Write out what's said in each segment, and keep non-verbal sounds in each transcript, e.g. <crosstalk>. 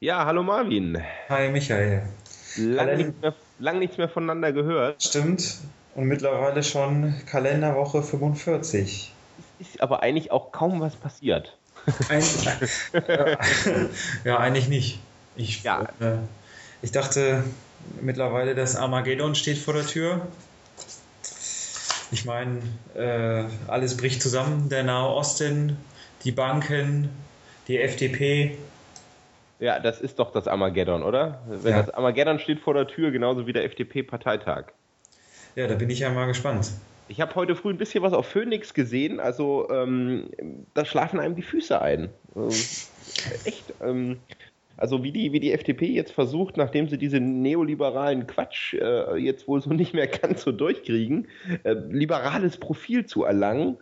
Ja, hallo Marvin. Hi Michael. Lang nichts, mehr, lang nichts mehr voneinander gehört. Stimmt. Und mittlerweile schon Kalenderwoche 45. Ist aber eigentlich auch kaum was passiert. Ein, äh, <laughs> ja, eigentlich nicht. Ich, ja. Äh, ich dachte mittlerweile, dass Armageddon steht vor der Tür. Ich meine, äh, alles bricht zusammen. Der Nahe Osten, die Banken, die FDP. Ja, das ist doch das Armageddon, oder? Wenn ja. das Armageddon steht vor der Tür, genauso wie der FDP-Parteitag. Ja, da bin ich ja mal gespannt. Ich habe heute früh ein bisschen was auf Phoenix gesehen, also ähm, da schlafen einem die Füße ein. Ähm, echt. Ähm, also wie die, wie die FDP jetzt versucht, nachdem sie diesen neoliberalen Quatsch äh, jetzt wohl so nicht mehr <laughs> ganz so durchkriegen, äh, liberales Profil zu erlangen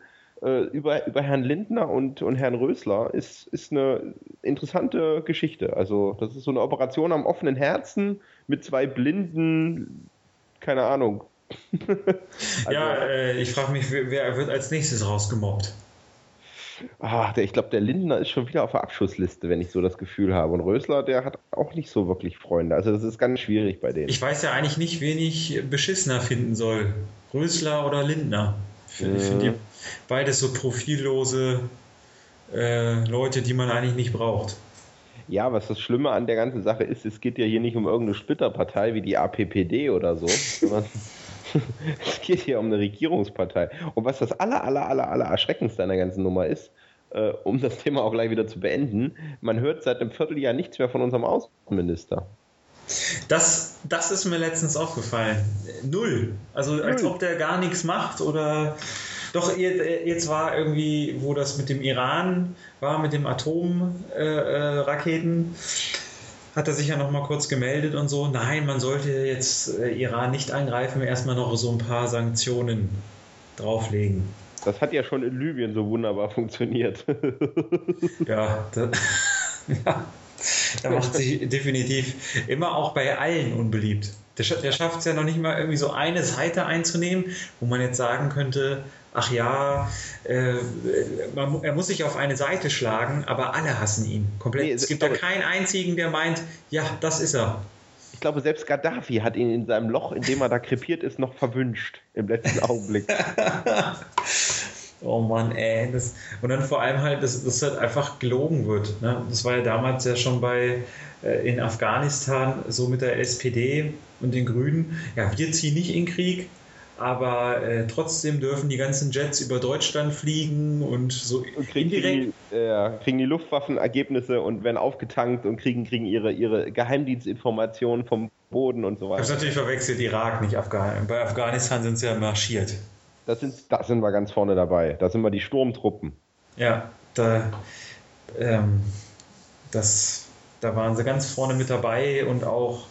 äh, über, über Herrn Lindner und, und Herrn Rösler, ist, ist eine interessante Geschichte. Also das ist so eine Operation am offenen Herzen mit zwei blinden, keine Ahnung, <laughs> also, ja, äh, ich frage mich, wer wird als nächstes rausgemobbt? Ah, der, ich glaube, der Lindner ist schon wieder auf der Abschussliste, wenn ich so das Gefühl habe. Und Rösler, der hat auch nicht so wirklich Freunde. Also das ist ganz schwierig bei denen. Ich weiß ja eigentlich nicht, wen ich beschissener finden soll. Rösler oder Lindner. Ich finde find die beides so profillose äh, Leute, die man eigentlich nicht braucht. Ja, was das Schlimme an der ganzen Sache ist, es geht ja hier nicht um irgendeine Splitterpartei wie die APPD oder so, <laughs> sondern <laughs> es geht hier um eine Regierungspartei. Und was das aller, aller, aller, aller erschreckendste an der ganzen Nummer ist, äh, um das Thema auch gleich wieder zu beenden, man hört seit einem Vierteljahr nichts mehr von unserem Außenminister. Das, das ist mir letztens aufgefallen. Null. Also Null. als ob der gar nichts macht oder doch jetzt war irgendwie, wo das mit dem Iran war, mit dem Atomraketen. Äh, hat er sich ja noch mal kurz gemeldet und so, nein, man sollte jetzt äh, Iran nicht angreifen, erstmal noch so ein paar Sanktionen drauflegen. Das hat ja schon in Libyen so wunderbar funktioniert. <laughs> ja, das, ja, da macht sich definitiv immer auch bei allen unbeliebt. Der, der schafft es ja noch nicht mal irgendwie so eine Seite einzunehmen, wo man jetzt sagen könnte, ach ja, äh, man, er muss sich auf eine Seite schlagen, aber alle hassen ihn komplett. Nee, es gibt da keinen einzigen, der meint, ja, das ist er. Ich glaube, selbst Gaddafi hat ihn in seinem Loch, in dem er da krepiert ist, noch verwünscht im letzten Augenblick. <laughs> oh Mann, ey. Das, und dann vor allem halt, dass das halt einfach gelogen wird. Ne? Das war ja damals ja schon bei äh, in Afghanistan so mit der SPD und den Grünen. Ja, wir ziehen nicht in Krieg, aber äh, trotzdem dürfen die ganzen Jets über Deutschland fliegen und so und kriegen indirekt. Die, äh, kriegen die Luftwaffen Ergebnisse und werden aufgetankt und kriegen, kriegen ihre, ihre Geheimdienstinformationen vom Boden und so weiter. Das ist natürlich verwechselt Irak, nicht Afghanistan. Bei Afghanistan sind sie ja marschiert. Das sind, da sind wir ganz vorne dabei. Da sind wir die Sturmtruppen. Ja, da, ähm, das, da waren sie ganz vorne mit dabei und auch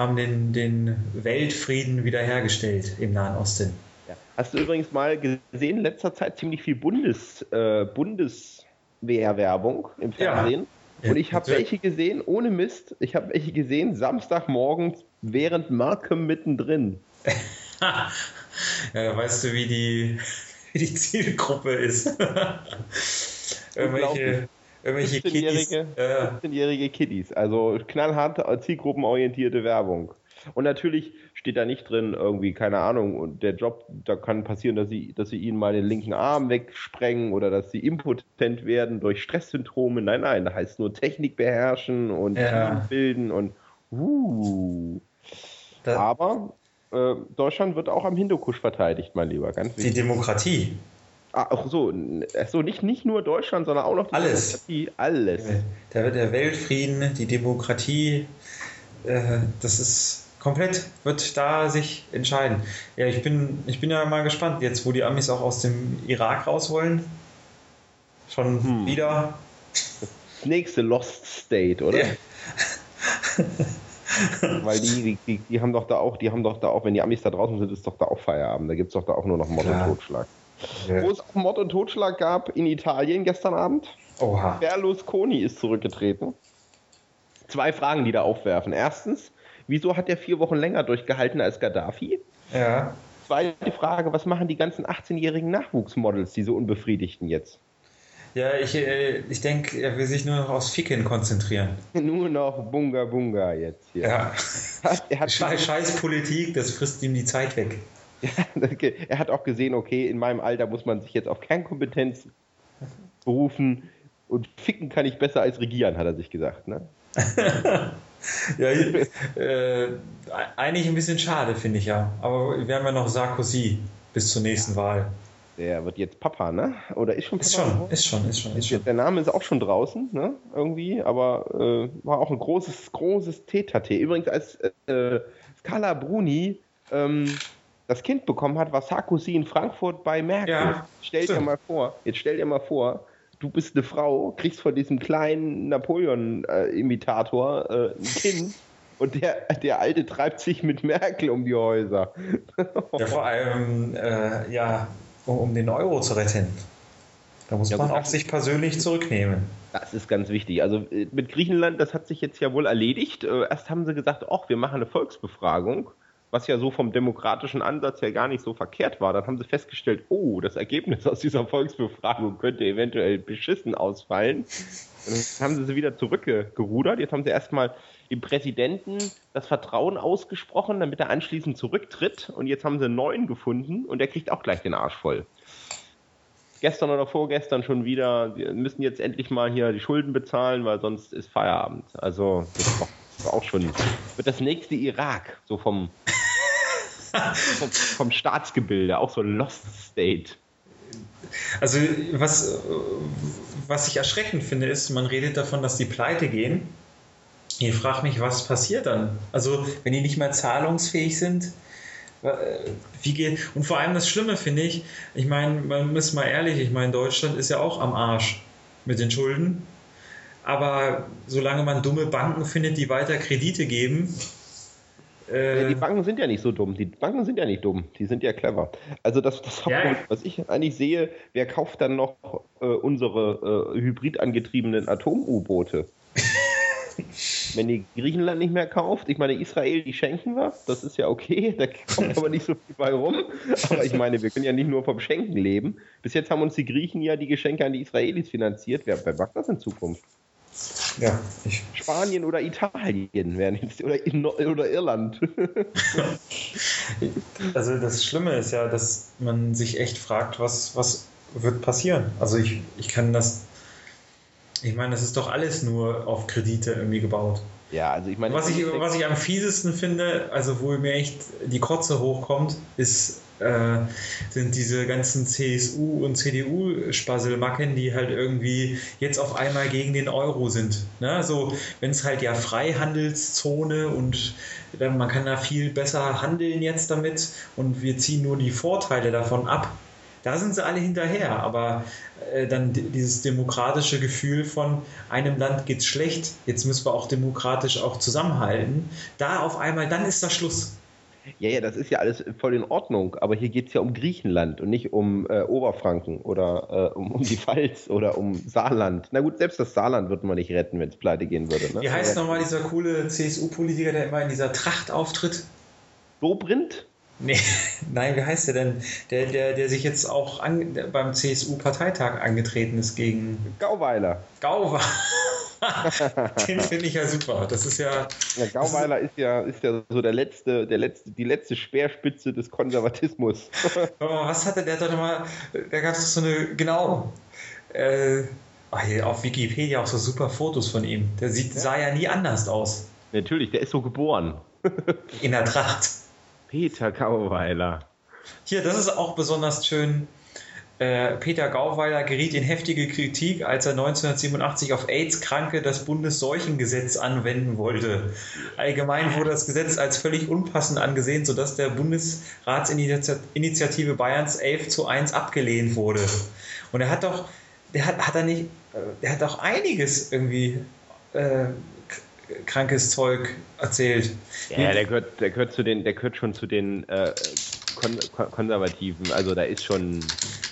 haben den, den Weltfrieden wiederhergestellt im Nahen Osten. Ja. Hast du übrigens mal gesehen, in letzter Zeit ziemlich viel Bundes, äh, Bundeswehrwerbung im Fernsehen? Ja. Und ich habe welche gesehen, ohne Mist, ich habe welche gesehen, Samstagmorgens während Markham mittendrin. <laughs> ja, weißt du, wie die, <laughs> wie die Zielgruppe ist. <laughs> Irgendwelche irgendwelche 17-jährige, Kiddies. 17-jährige Kiddies. Also knallhart zielgruppenorientierte Werbung. Und natürlich steht da nicht drin, irgendwie, keine Ahnung, und der Job, da kann passieren, dass sie, dass sie ihnen mal den linken Arm wegsprengen oder dass sie impotent werden durch Stresssymptome. Nein, nein, da heißt nur Technik beherrschen und ja. bilden und uh. Aber äh, Deutschland wird auch am Hindukusch verteidigt, mein Lieber. Ganz wichtig. Die Demokratie. Ach so, so nicht, nicht nur Deutschland, sondern auch noch die Alles. Demokratie. Alles. Der, der Weltfrieden, die Demokratie, äh, das ist komplett, wird da sich entscheiden. Ja, ich bin, ich bin ja mal gespannt, jetzt wo die Amis auch aus dem Irak raus wollen. Schon hm. wieder. Das nächste Lost State, oder? Ja. <laughs> Weil die, die, die, haben doch da auch, die haben doch da auch, wenn die Amis da draußen sind, ist doch da auch Feierabend. Da gibt es doch da auch nur noch Mord und Totschlag. Ja. Wo es auch Mord und Totschlag gab in Italien gestern Abend. Oha. Berlusconi ist zurückgetreten. Zwei Fragen, die da aufwerfen. Erstens, wieso hat er vier Wochen länger durchgehalten als Gaddafi? Ja. Zweite Frage, was machen die ganzen 18-jährigen Nachwuchsmodels, diese Unbefriedigten jetzt? Ja, ich, äh, ich denke, er will sich nur noch aufs Ficken konzentrieren. <laughs> Nur noch Bunga Bunga jetzt hier. Ja. Er hat Scheiß, Scheiß Politik, das frisst ihm die Zeit weg. <laughs> Ja, er hat auch gesehen, okay, in meinem Alter muss man sich jetzt auf Kernkompetenz berufen und ficken kann ich besser als regieren, hat er sich gesagt. Ne? <laughs> ja, äh, eigentlich ein bisschen schade, finde ich ja. Aber wir haben ja noch Sarkozy bis zur nächsten Wahl. Der wird jetzt Papa, ne? Oder ist schon Papa? Ist schon, ist schon, ist schon, ist schon. Der Name ist auch schon draußen, ne? Irgendwie, aber äh, war auch ein großes, großes Tetate. Übrigens, als äh, Scala Bruni ähm, das Kind bekommen hat, war Sarkozy in Frankfurt bei Merkel. Ja, stell dir mal vor, jetzt stell dir mal vor, du bist eine Frau, kriegst von diesem kleinen Napoleon-Imitator äh, ein Kind <laughs> und der, der Alte treibt sich mit Merkel um die Häuser. ja, vor allem, äh, ja, um, um, den Euro zu retten. Da muss ja, man auch sich persönlich zurücknehmen. Das ist ganz wichtig. Also äh, mit Griechenland, das hat sich jetzt ja wohl erledigt. Äh, erst haben sie gesagt, ach, wir machen eine Volksbefragung was ja so vom demokratischen Ansatz her gar nicht so verkehrt war. Dann haben sie festgestellt, oh, das Ergebnis aus dieser Volksbefragung könnte eventuell beschissen ausfallen. dann haben sie sie wieder zurückgerudert. Jetzt haben sie erstmal dem Präsidenten das Vertrauen ausgesprochen, damit er anschließend zurücktritt. Und jetzt haben sie einen neuen gefunden und der kriegt auch gleich den Arsch voll. Gestern oder vorgestern schon wieder, wir müssen jetzt endlich mal hier die Schulden bezahlen, weil sonst ist Feierabend. Also, das war auch schon, wird das nächste Irak, so vom, vom, Staatsgebilde, auch so Lost State. Also was, was ich erschreckend finde, ist, man redet davon, dass die pleite gehen. Ich frage mich, was passiert dann? Also wenn die nicht mehr zahlungsfähig sind, wie geht und vor allem das Schlimme finde ich, ich meine, man muss mal ehrlich, ich meine, Deutschland ist ja auch am Arsch mit den Schulden. Aber solange man dumme Banken findet, die weiter Kredite geben, äh, die Banken sind ja nicht so dumm. Die Banken sind ja nicht dumm. Die sind ja clever. Also das, das ja, was ich eigentlich sehe, wer kauft dann noch äh, unsere äh, hybrid angetriebenen Atom-U-Boote? <laughs> Wenn die Griechenland nicht mehr kauft, ich meine, Israel, die schenken wir, das ist ja okay, da kommt aber nicht so viel bei rum. Aber ich meine, wir können ja nicht nur vom Schenken leben. Bis jetzt haben uns die Griechen ja die Geschenke an die Israelis finanziert. Wer, wer macht das in Zukunft? Ja, ich. Spanien oder Italien wären jetzt, oder, in, oder Irland. <laughs> also das Schlimme ist ja, dass man sich echt fragt, was, was wird passieren. Also ich, ich kann das, ich meine, das ist doch alles nur auf Kredite irgendwie gebaut. Ja, also ich meine. Was ich, was ich am fiesesten finde, also wo mir echt die Kotze hochkommt, ist äh, sind diese ganzen CSU und CDU-Spasselmacken, die halt irgendwie jetzt auf einmal gegen den Euro sind. Ne? So, wenn es halt ja Freihandelszone und äh, man kann da viel besser handeln jetzt damit und wir ziehen nur die Vorteile davon ab. Da sind sie alle hinterher, aber äh, dann dieses demokratische Gefühl von einem Land geht's schlecht, jetzt müssen wir auch demokratisch auch zusammenhalten. Da auf einmal, dann ist das Schluss. Ja, ja, das ist ja alles voll in Ordnung, aber hier geht es ja um Griechenland und nicht um äh, Oberfranken oder äh, um, um, die Pfalz oder um Saarland. Na gut, selbst das Saarland wird man nicht retten, wenn es pleite gehen würde. Ne? Wie heißt nochmal dieser coole CSU-Politiker, der immer in dieser Tracht auftritt? Dobrindt? Nee, <laughs> nein, wie heißt der denn? Der, der, der sich jetzt auch an, beim CSU-Parteitag angetreten ist gegen. Gauweiler. Gauweiler. <laughs> Den finde ich ja super. Das ist ja. ja Gauweiler ist, ist, ja, ist ja so der letzte, der letzte, die letzte Speerspitze des Konservatismus. <laughs> was hatte der doch mal? Da gab es so eine, genau. Äh, auf Wikipedia auch so super Fotos von ihm. Der sieht, sah ja nie anders aus. Natürlich, der ist so geboren. In der Tracht. Peter Gauweiler. Hier, das ist auch besonders schön. Äh, Peter Gauweiler geriet in heftige Kritik, als er 1987 auf AIDS-Kranke das Bundesseuchengesetz anwenden wollte. Allgemein wurde das Gesetz als völlig unpassend angesehen, sodass der Bundesratsinitiative Bayerns 11 zu 1 abgelehnt wurde. Und er hat doch, der hat, hat er nicht, äh, der hat auch einiges irgendwie äh, krankes Zeug erzählt. Ja, der gehört, der gehört zu den, der gehört schon zu den äh, Kon Konservativen. Also da ist schon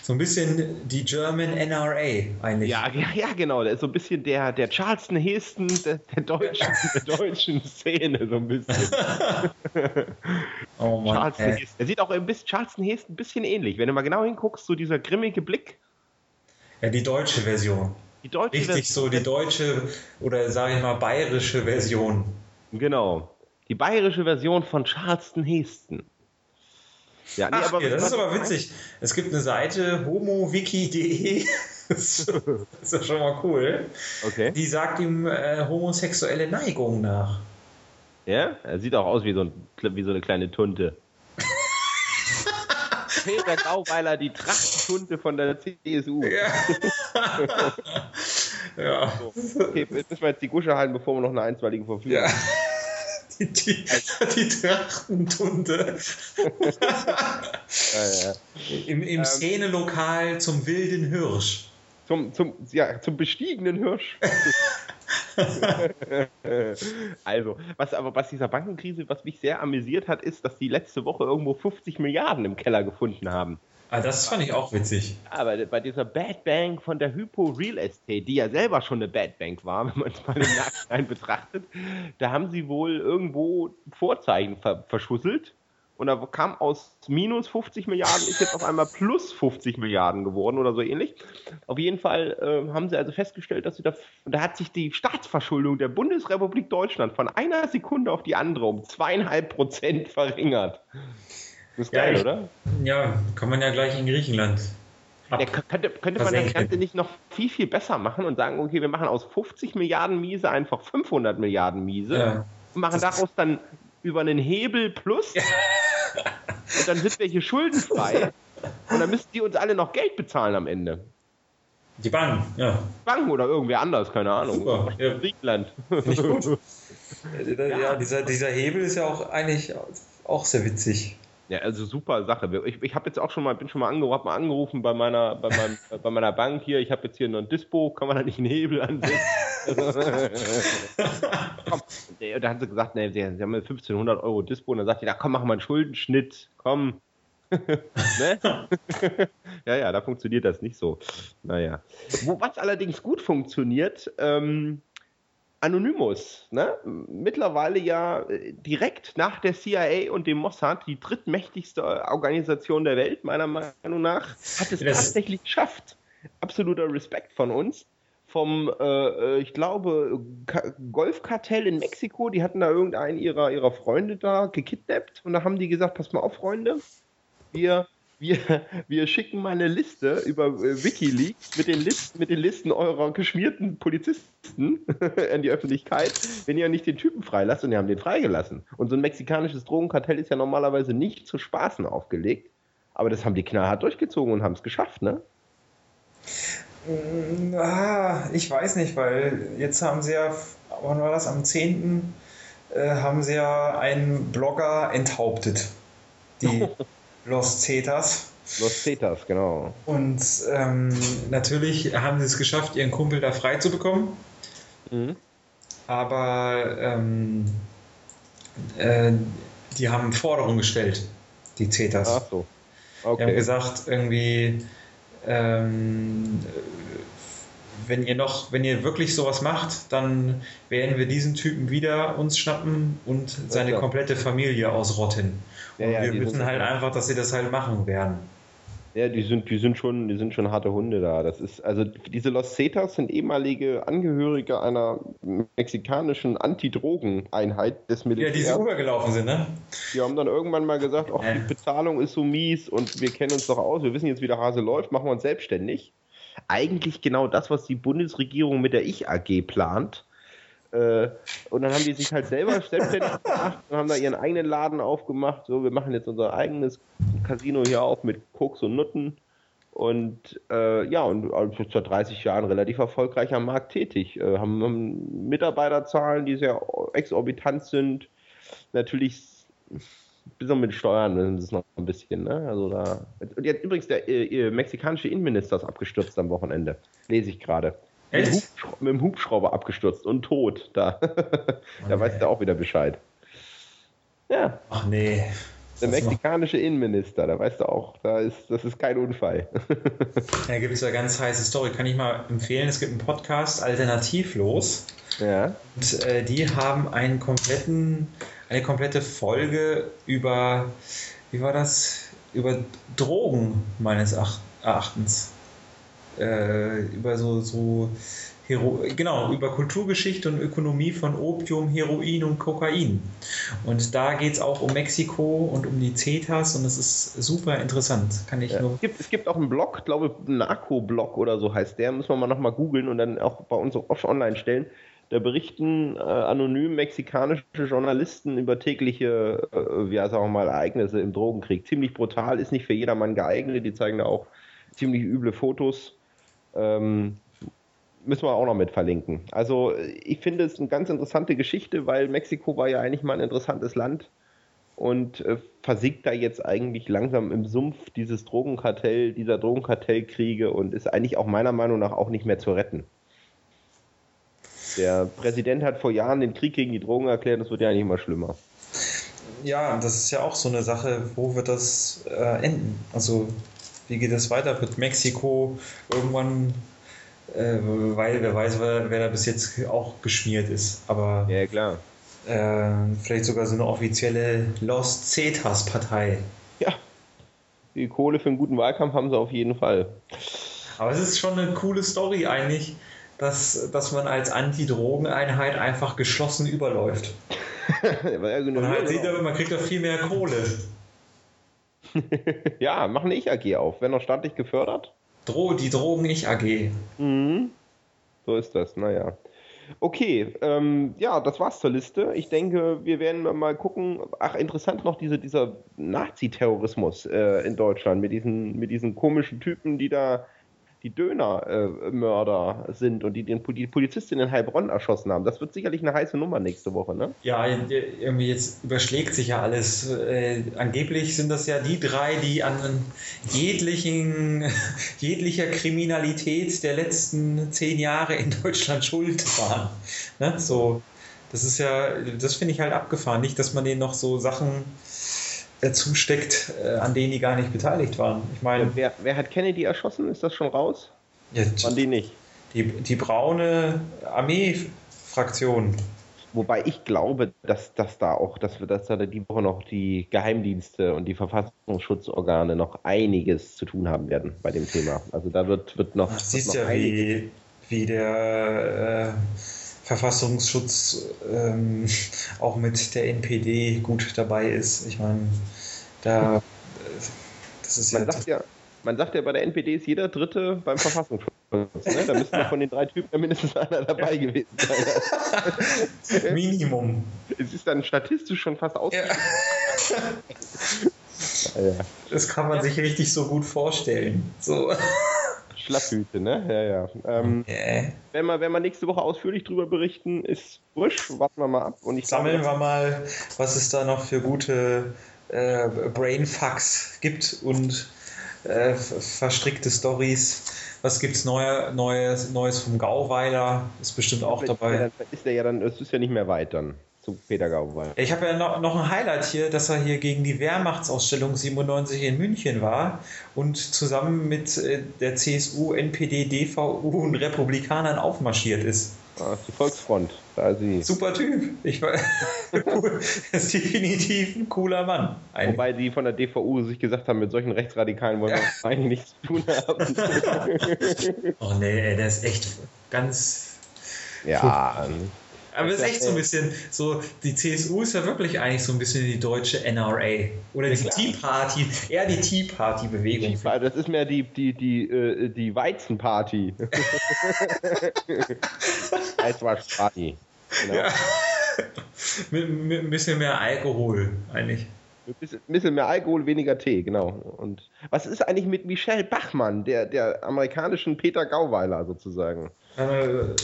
so ein bisschen die German NRA eigentlich. Ja, ja, ja genau. Der ist so ein bisschen der, der Charleston Heston der, der, deutschen, <laughs> der deutschen Szene, so ein bisschen. <laughs> oh Mann, Charleston Heston. Der sieht auch ein bisschen, Charleston Heston ein bisschen ähnlich. Wenn du mal genau hinguckst, so dieser grimmige Blick. Ja, die deutsche Version. Die deutsche Richtig Version- so, die deutsche oder sage ich mal bayerische Version. Genau. Die bayerische Version von Charleston Heston. Ja, Ach, ja, das ist aber witzig. Es gibt eine Seite homowiki.de. <laughs> Das ist ja schon mal cool. Okay. Die sagt ihm äh, homosexuelle Neigungen nach. Ja, er sieht auch aus wie so, ein, wie so eine kleine Tunte. <laughs> Peter Gauweiler, die Trachtentunte von der CSU. Ja. <laughs> ja. Okay, jetzt müssen wir jetzt die Gusche halten, bevor wir noch eine einstweilige Verfügung ja. Die, die, die Trachtentunte. Ja, ja. Im, im Szenelokal zum wilden Hirsch. Zum, zum, ja, zum bestiegenen Hirsch. <laughs> also, was aber was dieser Bankenkrise, was mich sehr amüsiert hat, ist, dass die letzte Woche irgendwo 50 Milliarden im Keller gefunden haben. Ah, das fand ich auch witzig. Aber bei dieser Bad Bank von der Hypo Real Estate, die ja selber schon eine Bad Bank war, <laughs> wenn man es mal im Nachhinein betrachtet, da haben sie wohl irgendwo Vorzeichen ver verschusselt. Und da kam aus minus 50 Milliarden, ist jetzt auf einmal plus 50 Milliarden geworden oder so ähnlich. Auf jeden Fall äh, haben sie also festgestellt, dass sie da, da hat sich die Staatsverschuldung der Bundesrepublik Deutschland von einer Sekunde auf die andere um zweieinhalb Prozent verringert. Das ist Ja, geil, ich- oder? Ja, kann man ja gleich in Griechenland. Ja, könnte, könnte man das. Ganze nicht noch viel, viel besser machen und sagen, okay, wir machen aus 50 Milliarden Miese einfach 500 Milliarden Miese Ja. und machen daraus dann über einen Hebel plus und dann sind wir hier schuldenfrei und dann müssten die uns alle noch Geld bezahlen am Ende. Die Bank, ja. Banken oder irgendwer anders, keine Ahnung. Super, ja. Griechenland. Finde ich gut. <laughs> Ja, dieser, dieser Hebel ist ja auch eigentlich auch sehr witzig. Ja, also super Sache. Ich, ich habe jetzt auch schon mal, bin schon mal, angerufen, mal angerufen bei meiner, bei, meinem, <laughs> bei meiner Bank hier. Ich habe jetzt hier noch ein Dispo, kann man da nicht einen Hebel ansetzen? <laughs> komm. Und da hat sie gesagt, nee, sie, sie haben 1500 Euro Dispo. Und dann sagt die, na komm, mach mal einen Schuldenschnitt, komm. <laughs> ne? ja, ja, da funktioniert das nicht so. Naja. Wo, was allerdings gut funktioniert, ähm, Anonymous, ne? mittlerweile ja äh, direkt nach der CIA und dem Mossad die drittmächtigste Organisation der Welt, meiner Meinung nach, hat es Das- tatsächlich geschafft. Absoluter Respekt von uns. Vom, äh, äh, ich glaube, Ka Golfkartell in Mexiko, die hatten da irgendeinen ihrer, ihrer Freunde da gekidnappt und da haben die gesagt, pass mal auf, Freunde, wir, wir, wir schicken mal eine Liste über äh, Wikileaks mit den, Listen, mit den Listen eurer geschmierten Polizisten <laughs> an die Öffentlichkeit, wenn ihr nicht den Typen freilasst und die haben den freigelassen. Und so ein mexikanisches Drogenkartell ist ja normalerweise nicht zu Spaßen aufgelegt, aber das haben die knallhart durchgezogen und haben es geschafft, ne? Ah, ich weiß nicht, weil jetzt haben sie ja, wann war das, am 10. Äh, haben sie ja einen Blogger enthauptet. Die <laughs> Los Cetas. Los Cetas, genau. Und ähm, natürlich haben sie es geschafft, ihren Kumpel da frei zu bekommen. Mhm. Aber ähm, äh, die haben Forderungen gestellt, die Cetas. Ach so. Die haben Okay. gesagt, irgendwie, ähm, wenn ihr noch, wenn ihr wirklich sowas macht, dann werden wir diesen Typen wieder uns schnappen und seine klar. komplette Familie ausrotten. Und Ja, ja, wir wissen sind- halt einfach, dass sie das halt machen werden. Ja, die sind, die sind schon, die sind schon harte Hunde da. Das ist, also diese Los Cetas sind ehemalige Angehörige einer mexikanischen Anti-Drogen-Einheit des Ja, die Militärs. so rübergelaufen sind, ne? Die haben dann irgendwann mal gesagt, ach, die Ja. Bezahlung ist so mies und wir kennen uns doch aus, wir wissen jetzt, wie der Hase läuft, machen wir uns selbstständig. Eigentlich genau das, was die Bundesregierung mit der Ich-AG plant. Äh, und dann haben die sich halt selber selbstständig gemacht und haben da ihren eigenen Laden aufgemacht. So, wir machen jetzt unser eigenes Casino hier auf mit Koks und Nutten. Und äh, ja, und also seit 30 Jahren relativ erfolgreich am Markt tätig. Äh, haben, haben Mitarbeiterzahlen, die sehr exorbitant sind. Natürlich bis mit Steuern das ist noch ein bisschen, ne? Also da. Und jetzt übrigens der äh, äh, mexikanische Innenminister ist abgestürzt am Wochenende. Lese ich gerade. Mit? Hubschra- mit dem Hubschrauber abgestürzt und tot. Da, <laughs> da Okay. weiß der auch wieder Bescheid. Ja, Ach nee. der mexikanische Innenminister, da weißt du auch, da ist, das ist kein Unfall. <laughs> Da gibt es ja ganz heiße Story. Kann ich mal empfehlen. Es gibt einen Podcast, Alternativlos. ja. Und äh, die haben einen kompletten, eine komplette Folge über, wie war das? Über Drogen meines Ach- Erachtens. äh, über so, so Hero genau, über Kulturgeschichte und Ökonomie von Opium, Heroin und Kokain. Und da geht es auch um Mexiko und um die Zetas und das ist super interessant. Kann ich ja. nur. Es gibt, es gibt auch einen Blog, glaube Narco-Blog oder so heißt der, müssen wir mal nochmal googeln und dann auch bei uns off online stellen. Da berichten äh, anonym mexikanische Journalisten über tägliche, äh, ja, sagen wir mal, Ereignisse im Drogenkrieg. Ziemlich brutal, ist nicht für jedermann geeignet. Die zeigen da auch ziemlich üble Fotos. Ähm, müssen wir auch noch mit verlinken. Also ich finde es eine ganz interessante Geschichte, weil Mexiko war ja eigentlich mal ein interessantes Land und äh, versiegt da jetzt eigentlich langsam im Sumpf dieses Drogenkartell, dieser Drogenkartellkriege und ist eigentlich auch meiner Meinung nach auch nicht mehr zu retten. Der Präsident hat vor Jahren den Krieg gegen die Drogen erklärt, das wird ja eigentlich immer schlimmer. Ja, das ist ja auch so eine Sache, wo wird das äh, enden? Also wie geht es weiter? Wird Mexiko irgendwann äh, weil wer weiß, wer, wer, da bis jetzt auch geschmiert ist. Aber ja, klar. Äh, vielleicht sogar so eine offizielle Los Cetas-Partei. Ja, die Kohle für einen guten Wahlkampf haben sie auf jeden Fall. Aber es ist schon eine coole Story eigentlich, dass, dass man als Anti-Drogen-Einheit einfach geschlossen überläuft. <laughs> ja, man halt sieht aber, man kriegt doch viel mehr Kohle. <laughs> ja, mach eine Ich-AG auf. Wenn noch staatlich gefördert. Dro die Drogen nicht AG. Mhm. So ist das, naja. Okay, ähm, ja, das war's zur Liste. Ich denke, wir werden mal gucken. Ach, interessant noch diese, dieser Nazi-Terrorismus äh, in Deutschland mit diesen, mit diesen komischen Typen, die da die Dönermörder äh, sind und die den, die Polizistin in Heilbronn erschossen haben. Das wird sicherlich eine heiße Nummer nächste Woche, ne? Ja, irgendwie jetzt überschlägt sich ja alles. Äh, angeblich sind das ja die drei, die an jeglichen, <laughs> jeglicher Kriminalität der letzten zehn Jahre in Deutschland schuld waren. Ne? So, das ist ja, das finde ich halt abgefahren. Nicht, dass man denen noch so Sachen zusteckt, äh, an denen die gar nicht beteiligt waren. Ich meine, wer, wer, hat Kennedy erschossen? Ist das schon raus? Ja, waren die nicht? Die, die braune Armee-Fraktion. Wobei ich glaube, dass, dass da auch, dass wir, dass da die Woche noch die Geheimdienste und die Verfassungsschutzorgane noch einiges zu tun haben werden bei dem Thema. Also da wird, wird noch. Ach, siehst ja, wie, wie der äh, Verfassungsschutz ähm, <laughs> auch mit der NPD gut dabei ist. Ich meine, da das ist man ja, sagt ja man sagt ja, bei der NPD ist jeder Dritte beim Verfassungsschutz. Ne? Da müsste von den drei Typen mindestens einer dabei gewesen sein. <laughs> Minimum. Es ist dann statistisch schon fast aus. Ja. <laughs> Das kann man sich richtig so gut vorstellen. So. Schlafhüte, ne? Ja, ja. Ähm, okay. wenn, wir, wenn wir nächste Woche ausführlich drüber berichten, ist frisch. Warten wir mal ab. Und ich Sammeln glaube, wir mal, was es da noch für gute äh, Brainfucks gibt und äh, verstrickte Stories. Was gibt's Neue, Neues, Neues vom Gauweiler? Ist bestimmt auch dabei. Ist der ja dann, es ist ja nicht mehr weit dann zu Peter Gauweiler. Ich habe ja noch, noch ein Highlight hier, dass er hier gegen die Wehrmachtsausstellung 97 in München war und zusammen mit äh, der CSU, NPD, DVU und Republikanern aufmarschiert ist. Ah, die Volksfront. Da sie. Super Typ. Ich war <laughs> cool. ist definitiv ein cooler Mann. Eigentlich. Wobei die von der DVU sich gesagt haben, mit solchen Rechtsradikalen wollen wir eigentlich nichts zu tun haben. <laughs> oh nee, der ist echt ganz. Ja. Aber es ist echt so ein bisschen so, die CSU ist ja wirklich eigentlich so ein bisschen die deutsche NRA. Oder die Tea Party, eher die Tea Party-Bewegung. Das ist mehr die, die, die, äh, die Weizenparty. <laughs> Weißwaschparty. Genau. Ja. mit, mit ein bisschen mehr Alkohol eigentlich. Ein bisschen mehr Alkohol, weniger Tee, genau. Und was ist eigentlich mit Michelle Bachmann, der, der amerikanischen Peter Gauweiler sozusagen? Äh, äh,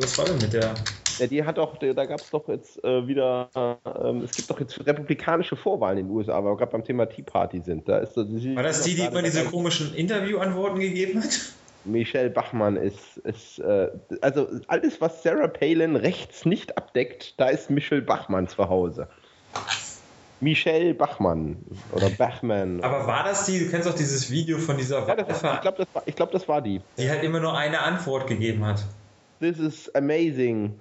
was war denn mit der? Ja, die hat doch, da gab es doch jetzt äh, wieder, äh, es gibt doch jetzt republikanische Vorwahlen in den USA, aber gerade beim Thema Tea Party sind. Da ist, War das die, die immer diese komischen Interviewantworten gegeben hat? Michelle Bachmann ist, ist äh, also alles, was Sarah Palin rechts nicht abdeckt, da ist Michelle Bachmann zu Hause. Michelle Bachmann oder Bachmann. Aber war das die, du kennst doch dieses Video von dieser ja, das, Ich glaube, das, glaub, das war die. Die halt immer nur eine Antwort gegeben hat. This is amazing.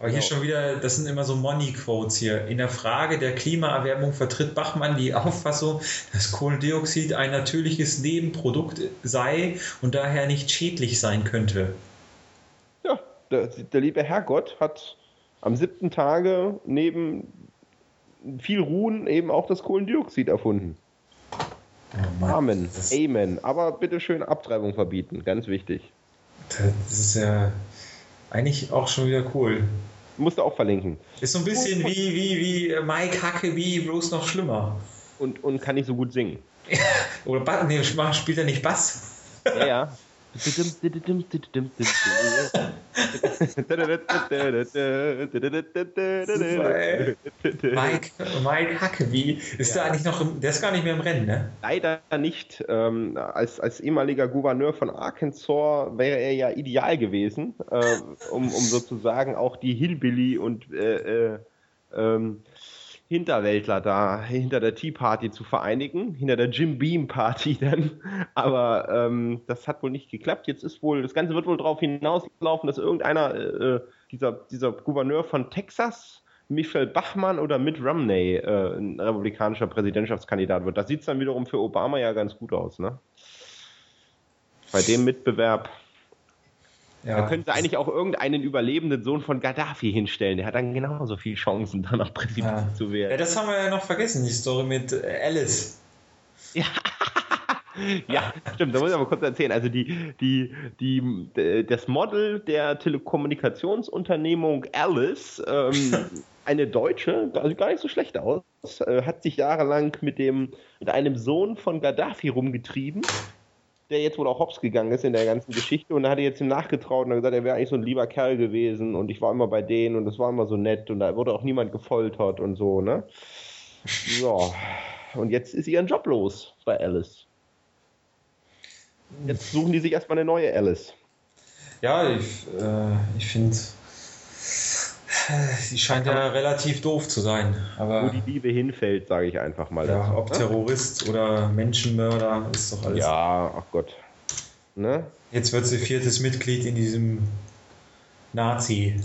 Aber hier schon wieder, das sind immer so Money-Quotes hier. In der Frage der Klimaerwärmung vertritt Bachmann die Auffassung, dass Kohlendioxid ein natürliches Nebenprodukt sei und daher nicht schädlich sein könnte. Ja, der, der liebe Herrgott hat am siebten Tage neben viel Ruhen eben auch das Kohlendioxid erfunden. Oh Mann, Amen. Amen. Aber bitte schön Abtreibung verbieten, ganz wichtig. Das ist ja eigentlich auch schon wieder cool. Musst du auch verlinken. Ist so ein bisschen wie, wie, wie Mike Hacke, wie bloß noch schlimmer. Und, und kann nicht so gut singen. <laughs> Oder nee, spielt er nicht Bass? Ja, ja. <laughs> Mike, Mike Huckabee, ist ja. der eigentlich noch, im, der ist gar nicht mehr im Rennen, ne? Leider nicht. Ähm, als, als ehemaliger Gouverneur von Arkansas wäre er ja ideal gewesen, äh, um, um sozusagen auch die Hillbilly und äh, äh, ähm, Hinterwäldler da hinter der Tea Party zu vereinigen, hinter der Jim Beam Party <laughs> dann. Aber ähm, das hat wohl nicht geklappt. Jetzt ist wohl, das Ganze wird wohl darauf hinauslaufen, dass irgendeiner, äh, dieser, dieser Gouverneur von Texas, Michel Bachmann oder Mitt Romney äh, ein republikanischer Präsidentschaftskandidat wird. Das sieht dann wiederum für Obama ja ganz gut aus, ne? Bei dem Mitbewerb ja. Da können sie eigentlich auch irgendeinen überlebenden Sohn von Gaddafi hinstellen. Der hat dann genauso viele Chancen, danach Präsident ja. zu werden. Ja, das haben wir ja noch vergessen, die Story mit äh, Alice. <laughs> Ja. ja, stimmt, da muss ich aber kurz erzählen. Also die, die, die, das Model der Telekommunikationsunternehmung Alice, ähm, <laughs> eine Deutsche, also gar nicht so schlecht aus, äh, hat sich jahrelang mit dem, mit einem Sohn von Gaddafi rumgetrieben der jetzt wohl auch hops gegangen ist in der ganzen Geschichte und da hat er jetzt ihm nachgetraut und hat gesagt, er wäre eigentlich so ein lieber Kerl gewesen und ich war immer bei denen und das war immer so nett und da wurde auch niemand gefoltert und so, ne? So. Und jetzt ist ihren Job los bei Alice. Jetzt suchen die sich erstmal eine neue Alice. Ja, ich, äh, ich finde Sie scheint ja relativ doof zu sein. Aber Wo die Liebe hinfällt, sage ich einfach mal. Ja, dazu, ob ne? Terrorist oder Menschenmörder, ist doch alles. Ja, ach Gott. Ne? Jetzt wird sie viertes Mitglied in diesem Nazi.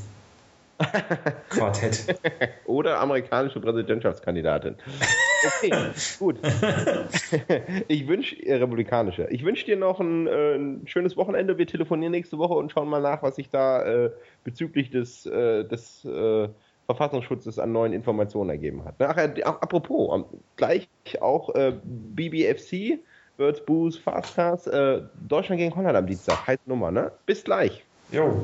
<laughs> Quartett. Oder amerikanische Präsidentschaftskandidatin. <laughs> Okay, gut. <laughs> Ich wünsche, äh, republikanische. Ich wünsche dir noch ein, äh, ein, schönes Wochenende. Wir telefonieren nächste Woche und schauen mal nach, was sich da äh, bezüglich des, äh, des Verfassungsschutzes an neuen Informationen ergeben hat. Ach, apropos, gleich auch BBFC, Birds Booze, Fastcars, Deutschland gegen Holland am Dienstag. Heißt Nummer, ne? Bis gleich. Jo.